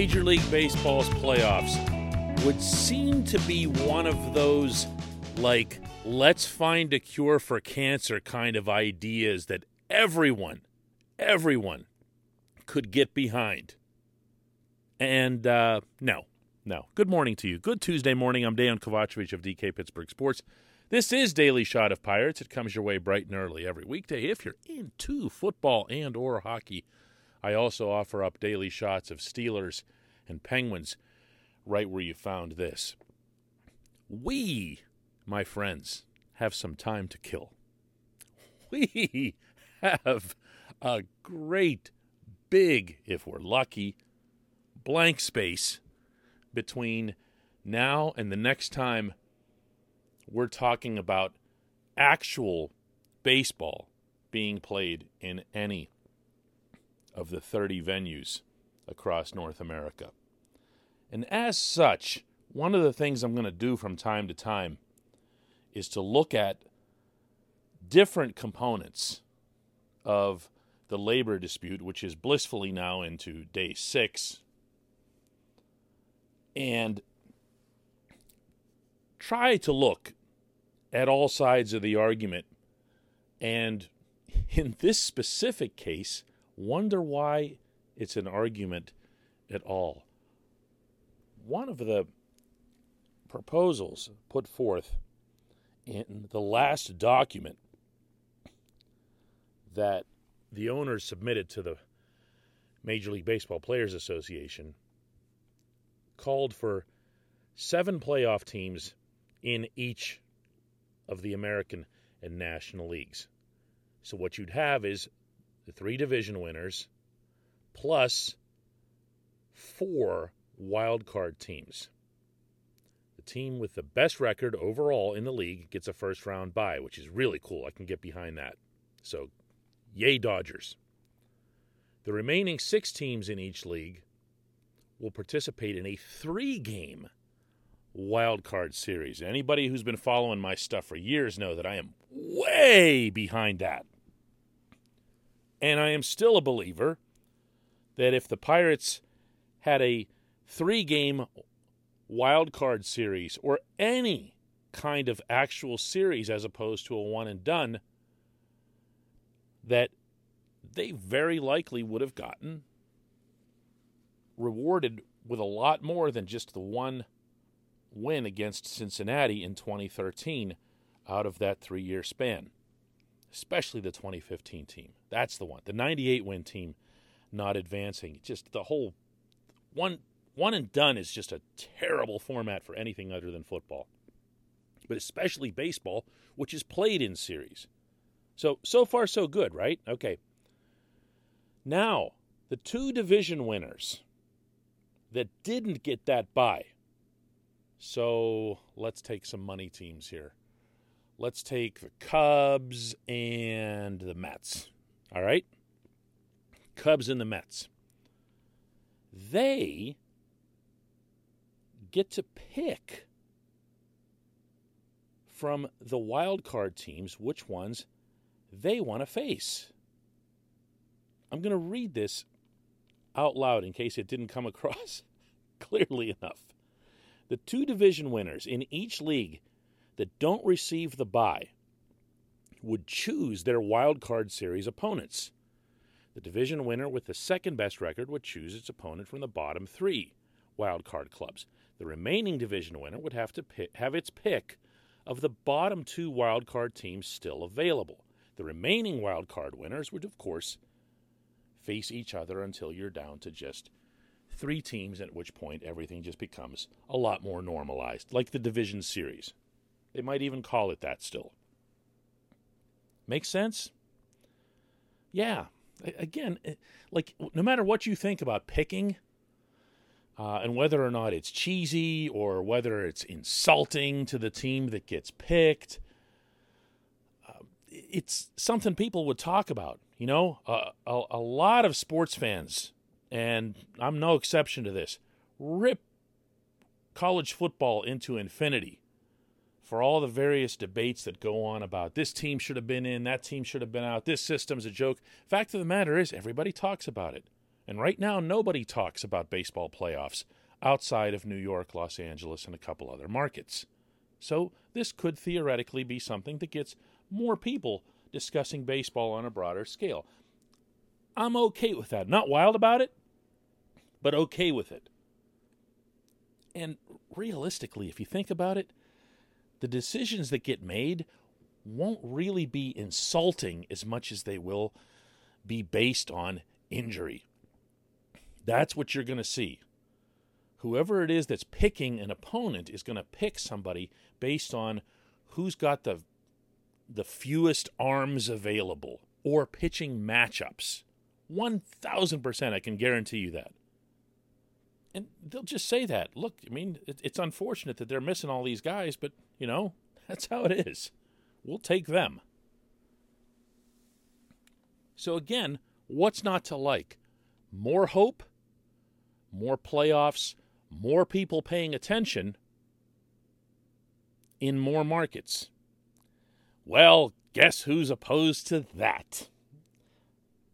Major League Baseball's playoffs would seem to be one of those, like, let's find a cure for cancer kind of ideas that everyone, everyone could get behind. And uh, no, no. Good morning to you. Good Tuesday morning. I'm Dan Kovacevic of DK Pittsburgh Sports. This is Daily Shot of Pirates. It comes your way bright and early every weekday if you're into football and or hockey. I also offer up daily shots of Steelers and Penguins right where you found this. We, my friends, have some time to kill. We have a great, big, if we're lucky, blank space between now and the next time we're talking about actual baseball being played in any of the 30 venues across North America. And as such, one of the things I'm going to do from time to time is to look at different components of the labor dispute, which is blissfully now into day six, and try to look at all sides of the argument. And in this specific case, wonder why it's an argument at all. One of the proposals put forth in the last document that the owners submitted to the Major League Baseball Players Association called for seven playoff teams in each of the American and National Leagues. So what you'd have is the three division winners plus four wild card teams. The team with the best record overall in the league gets a first round bye, which is really cool. I can get behind that. So, yay, Dodgers. The remaining six teams in each league will participate in a three game wild card series. Anybody who's been following my stuff for years know that I am way behind that. And I am still a believer that if the Pirates had a three game wild card series or any kind of actual series as opposed to a one and done, that they very likely would have gotten rewarded with a lot more than just the one win against Cincinnati in 2013 out of that three year span, especially the 2015 team. That's the one. The 98 win team not advancing. Just the whole one one and done is just a terrible format for anything other than football. But especially baseball, which is played in series. So so far so good, right? Okay. Now, the two division winners that didn't get that bye so let's take some money teams here. Let's take the Cubs and the Mets. All right? Cubs and the Mets. They get to pick from the wild card teams which ones they want to face. I'm going to read this out loud in case it didn't come across clearly enough. The two division winners in each league that don't receive the bye would choose their wild card series opponents. The division winner with the second best record would choose its opponent from the bottom three wild card clubs. The remaining division winner would have to pick, have its pick of the bottom two wild card teams still available. The remaining wild card winners would, of course, face each other until you're down to just three teams, at which point everything just becomes a lot more normalized, like the division series. They might even call it that still. Make sense? Yeah. Again, eh, like no matter what you think about picking, uh, and whether or not it's cheesy or whether it's insulting to the team that gets picked, uh, it's something people would talk about. You know, uh, a, a lot of sports fans and I'm no exception to this, rip college football into infinity for all the various debates that go on about this team should have been in, that team should have been out, this system's a joke. Fact of the matter is, everybody talks about it. And right now, nobody talks about baseball playoffs outside of New York, Los Angeles, and a couple other markets. So, this could theoretically be something that gets more people discussing baseball on a broader scale. I'm okay with that. Not wild about it, but okay with it. And realistically, if you think about it, the decisions that get made won't really be insulting as much as they will be based on injury. That's what you're going to see. Whoever it is that's picking an opponent is going to pick somebody based on who's got the the fewest arms available or pitching matchups. 1000% I can guarantee you that. And they'll just say that. Look, I mean, it's unfortunate that they're missing all these guys, but, you know, that's how it is. We'll take them. So, again, what's not to like? More hope, more playoffs, more people paying attention in more markets. Well, guess who's opposed to that?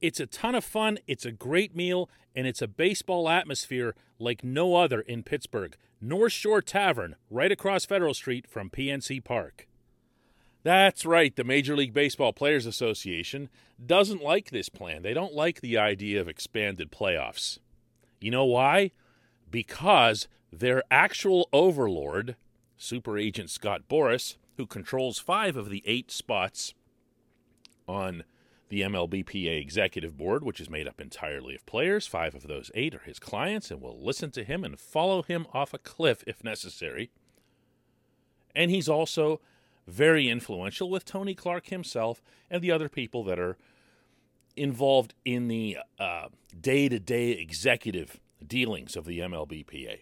It's a ton of fun, it's a great meal, and it's a baseball atmosphere like no other in Pittsburgh. North Shore Tavern, right across Federal Street from PNC Park. That's right, the Major League Baseball Players Association doesn't like this plan. They don't like the idea of expanded playoffs. You know why? Because their actual overlord, super agent Scott Boras, who controls five of the eight spots on the MLBPA executive board, which is made up entirely of players, five of those eight are his clients and will listen to him and follow him off a cliff if necessary. And he's also very influential with Tony Clark himself and the other people that are involved in the day to day executive dealings of the MLBPA.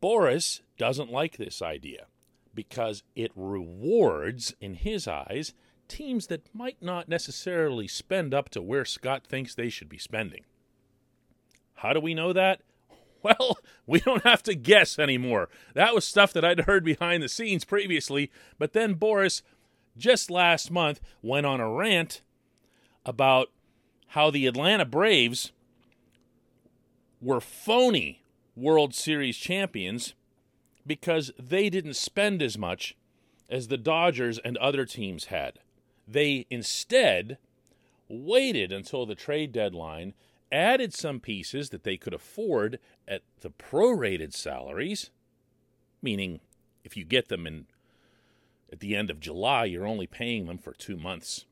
Boras doesn't like this idea because it rewards, in his eyes, teams that might not necessarily spend up to where Scott thinks they should be spending. How do we know that? Well, we don't have to guess anymore. That was stuff that I'd heard behind the scenes previously, but then Boras just last month went on a rant about how the Atlanta Braves were phony World Series champions because they didn't spend as much as the Dodgers and other teams had. They instead waited until the trade deadline added some pieces that they could afford at the prorated salaries, meaning if you get them in at the end of July, you're only paying them for two months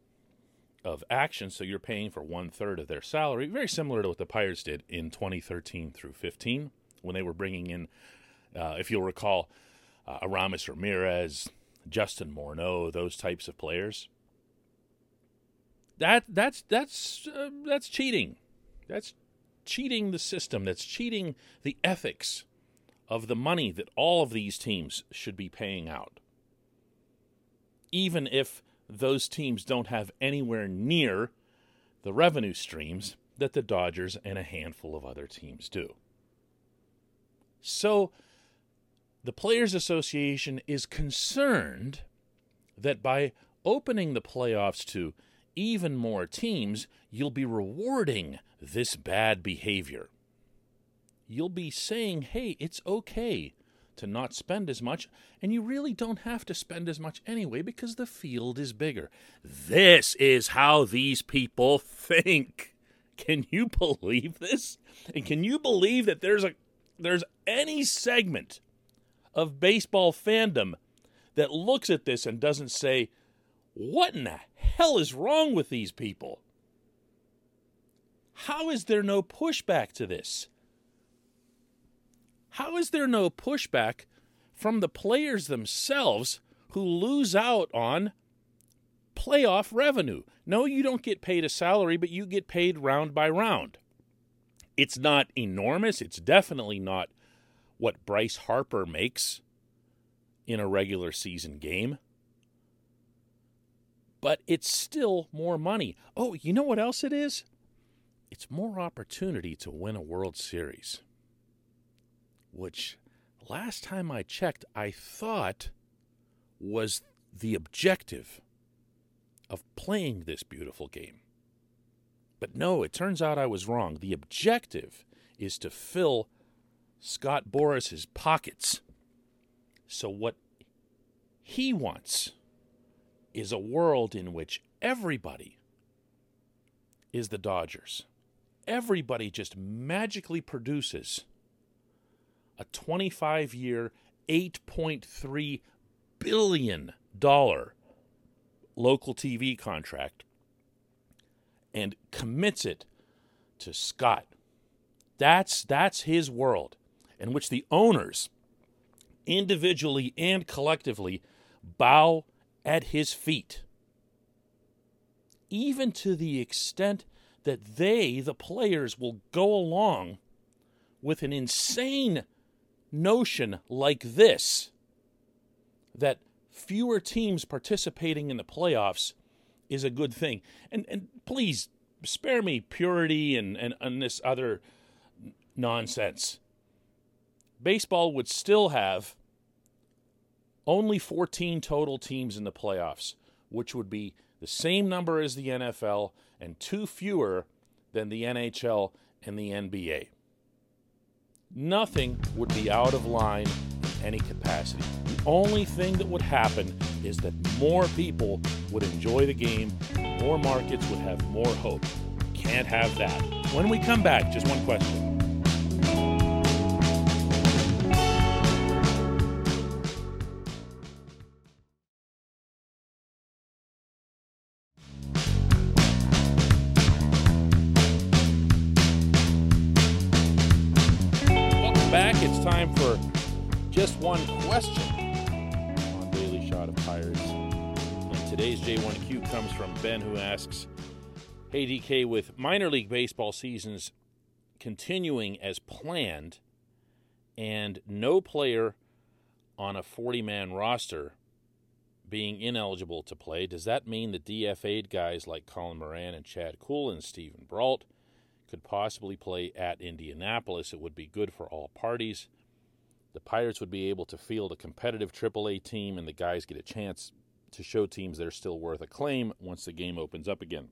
of action, so you're paying for one third of their salary. Very similar to what the Pirates did in 2013 through 15 when they were bringing in, uh, if you'll recall, uh, Aramis Ramirez, Justin Morneau, those types of players. That that's that's uh, that's cheating. That's cheating the system. That's cheating the ethics of the money that all of these teams should be paying out. Even if those teams don't have anywhere near the revenue streams that the Dodgers and a handful of other teams do. So, the Players Association is concerned that by opening the playoffs to even more teams, you'll be rewarding this bad behavior. You'll be saying, hey, it's okay to not spend as much, and you really don't have to spend as much anyway because the field is bigger. This is how these people think. Can you believe this? And can you believe that there's a there's any segment of baseball fandom that looks at this and doesn't say, "What in the hell is wrong with these people?" How is there no pushback to this? How is there no pushback from the players themselves who lose out on playoff revenue? No, you don't get paid a salary, but you get paid round by round. It's not enormous. It's definitely not what Bryce Harper makes in a regular season game. But it's still more money. Oh, you know what else it is? It's more opportunity to win a World Series. Which, last time I checked, I thought was the objective of playing this beautiful game. But no, it turns out I was wrong. The objective is to fill Scott Boras's pockets. So what he wants is a world in which everybody is the Dodgers. Everybody just magically produces a 25 year, $8.3 billion local TV contract and commits it to Scott. That's that's his world in which the owners individually and collectively bow at his feet. Even to the extent that they, the players, will go along with an insane notion like this that fewer teams participating in the playoffs is a good thing. And and please spare me purity and, and, and this other nonsense. Baseball would still have only 14 total teams in the playoffs, which would be the same number as the NFL and two fewer than the NHL and the NBA. Nothing would be out of line in any capacity. The only thing that would happen is that more people would enjoy the game, more markets would have more hope. Can't have that. When we come back, just one question. Time for just one question on Daily Shot of Pirates. And today's J1Q comes from Ben, who asks Hey, DK, with minor league baseball seasons continuing as planned and no player on a 40 man roster being ineligible to play, does that mean the DFA'd guys like Colin Moran and Chad Kuhl and Steven Brault could possibly play at Indianapolis? It would be good for all parties. The Pirates would be able to field a competitive AAA team, and the guys get a chance to show teams they're still worth a claim once the game opens up again.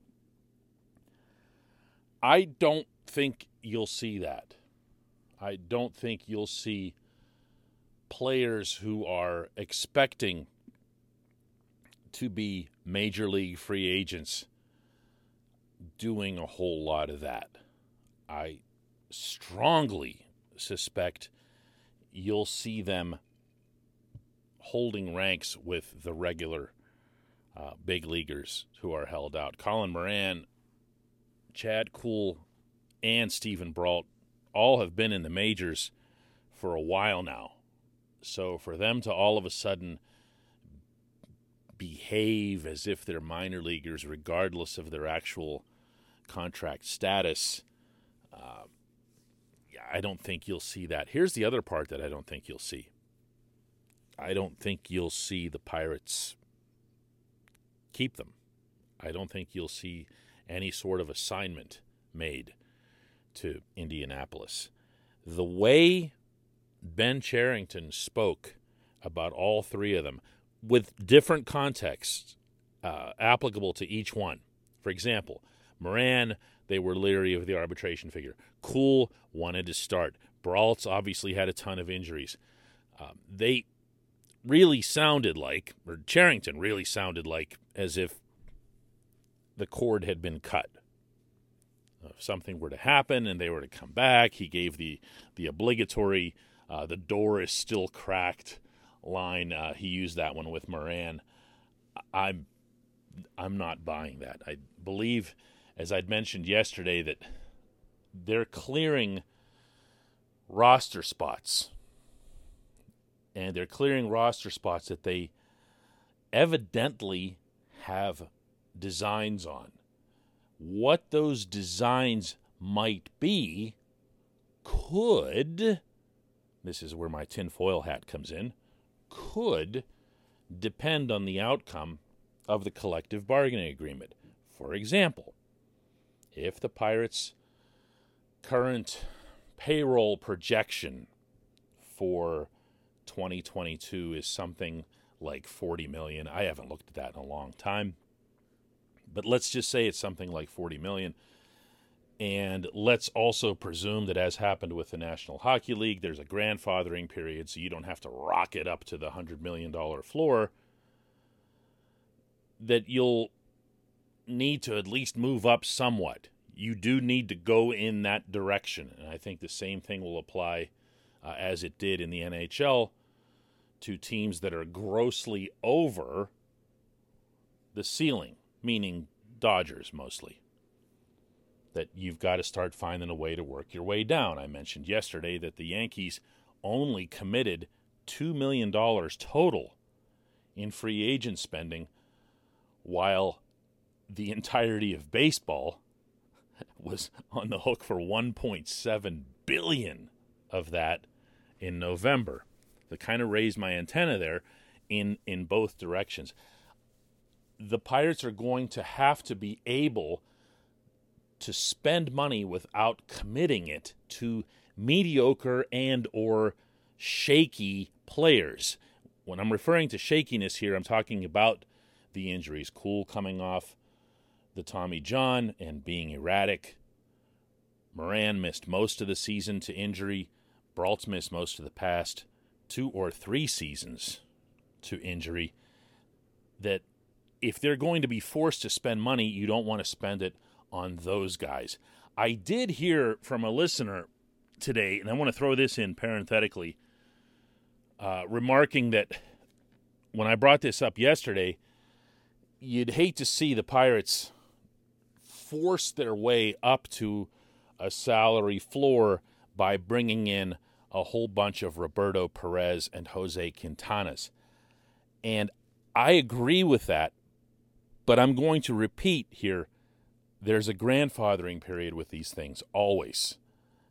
I don't think you'll see that. I don't think you'll see players who are expecting to be major league free agents doing a whole lot of that. I strongly suspect you'll see them holding ranks with the regular uh, big leaguers who are held out. Colin Moran Chad Kuhl, and Steven Brault all have been in the majors for a while now. So for them to all of a sudden behave as if they're minor leaguers, regardless of their actual contract status, uh, I don't think you'll see that. Here's the other part that I don't think you'll see. I don't think you'll see the Pirates keep them. I don't think you'll see any sort of assignment made to Indianapolis. The way Ben Cherington spoke about all three of them with different contexts uh, applicable to each one. For example, Moran, they were leery of the arbitration figure. Kuhl wanted to start. Brault's obviously had a ton of injuries. Um, they really sounded like, or Cherington really sounded like, as if the cord had been cut. If something were to happen and they were to come back, he gave the the obligatory uh, "the door is still cracked" line. Uh, he used that one with Moran. I'm I'm not buying that. I believe, as I'd mentioned yesterday, that they're clearing roster spots, and they're clearing roster spots that they evidently have designs on. What those designs might be could, this is where my tinfoil hat comes in, could depend on the outcome of the collective bargaining agreement. For example, if the Pirates' current payroll projection for 2022 is something like 40 million. I haven't looked at that in a long time. But let's just say it's something like 40 million. And let's also presume that, as happened with the National Hockey League, there's a grandfathering period, so you don't have to rock it up to the $100 million floor. That you'll need to at least move up somewhat. You do need to go in that direction. And I think the same thing will apply uh, as it did in the NHL to teams that are grossly over the ceiling, meaning Dodgers mostly. That you've got to start finding a way to work your way down. I mentioned yesterday that the Yankees only committed $2 million total in free agent spending, while the entirety of baseball was on the hook for 1.7 billion of that in November that kind of raised my antenna there in in both directions. The Pirates are going to have to be able to spend money without committing it to mediocre and or shaky players. When I'm referring to shakiness here, I'm talking about the injuries. Kuhl coming off the Tommy John and being erratic. Moran missed most of the season to injury. Brault's missed most of the past two or three seasons to injury that if they're going to be forced to spend money, you don't want to spend it on those guys. I did hear from a listener today, and I want to throw this in parenthetically, uh, remarking that when I brought this up yesterday, you'd hate to see the Pirates force their way up to a salary floor by bringing in a whole bunch of Roberto Perez and Jose Quintanas. And I agree with that, but I'm going to repeat here there's a grandfathering period with these things, always.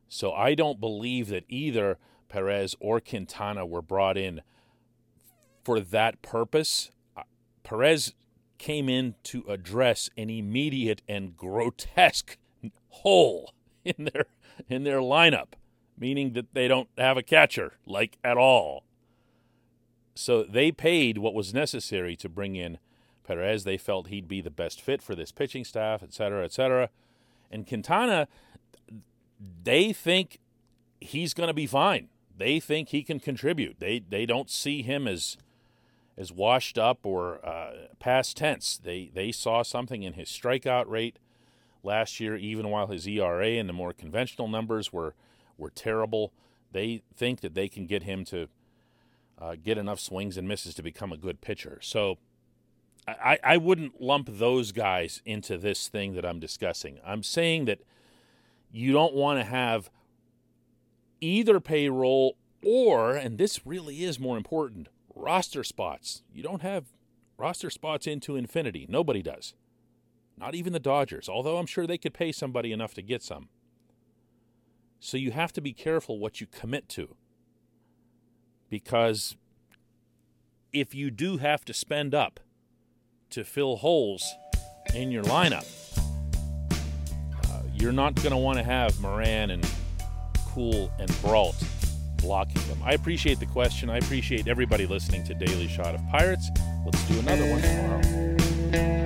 So I don't believe that either Perez or Quintana were brought in for that purpose. Perez came in to address an immediate and grotesque hole in their in their lineup meaning that they don't have a catcher, like at all. So they paid what was necessary to bring in Perez. They felt he'd be the best fit for this pitching staff, et cetera, et cetera. And Quintana, they think he's going to be fine. They think he can contribute. They they don't see him as as washed up or uh, past tense. They they saw something in his strikeout rate last year, even while his ERA and the more conventional numbers were were terrible. They think that they can get him to uh, get enough swings and misses to become a good pitcher. So I, I wouldn't lump those guys into this thing that I'm discussing. I'm saying that you don't want to have either payroll or, and this really is more important, roster spots. You don't have roster spots into infinity. Nobody does. Not even the Dodgers, although I'm sure they could pay somebody enough to get some. So you have to be careful what you commit to. Because if you do have to spend up to fill holes in your lineup, uh, you're not going to want to have Moran and Kuhl and Brault blocking them. I appreciate the question. I appreciate everybody listening to Daily Shot of Pirates. Let's do another one tomorrow.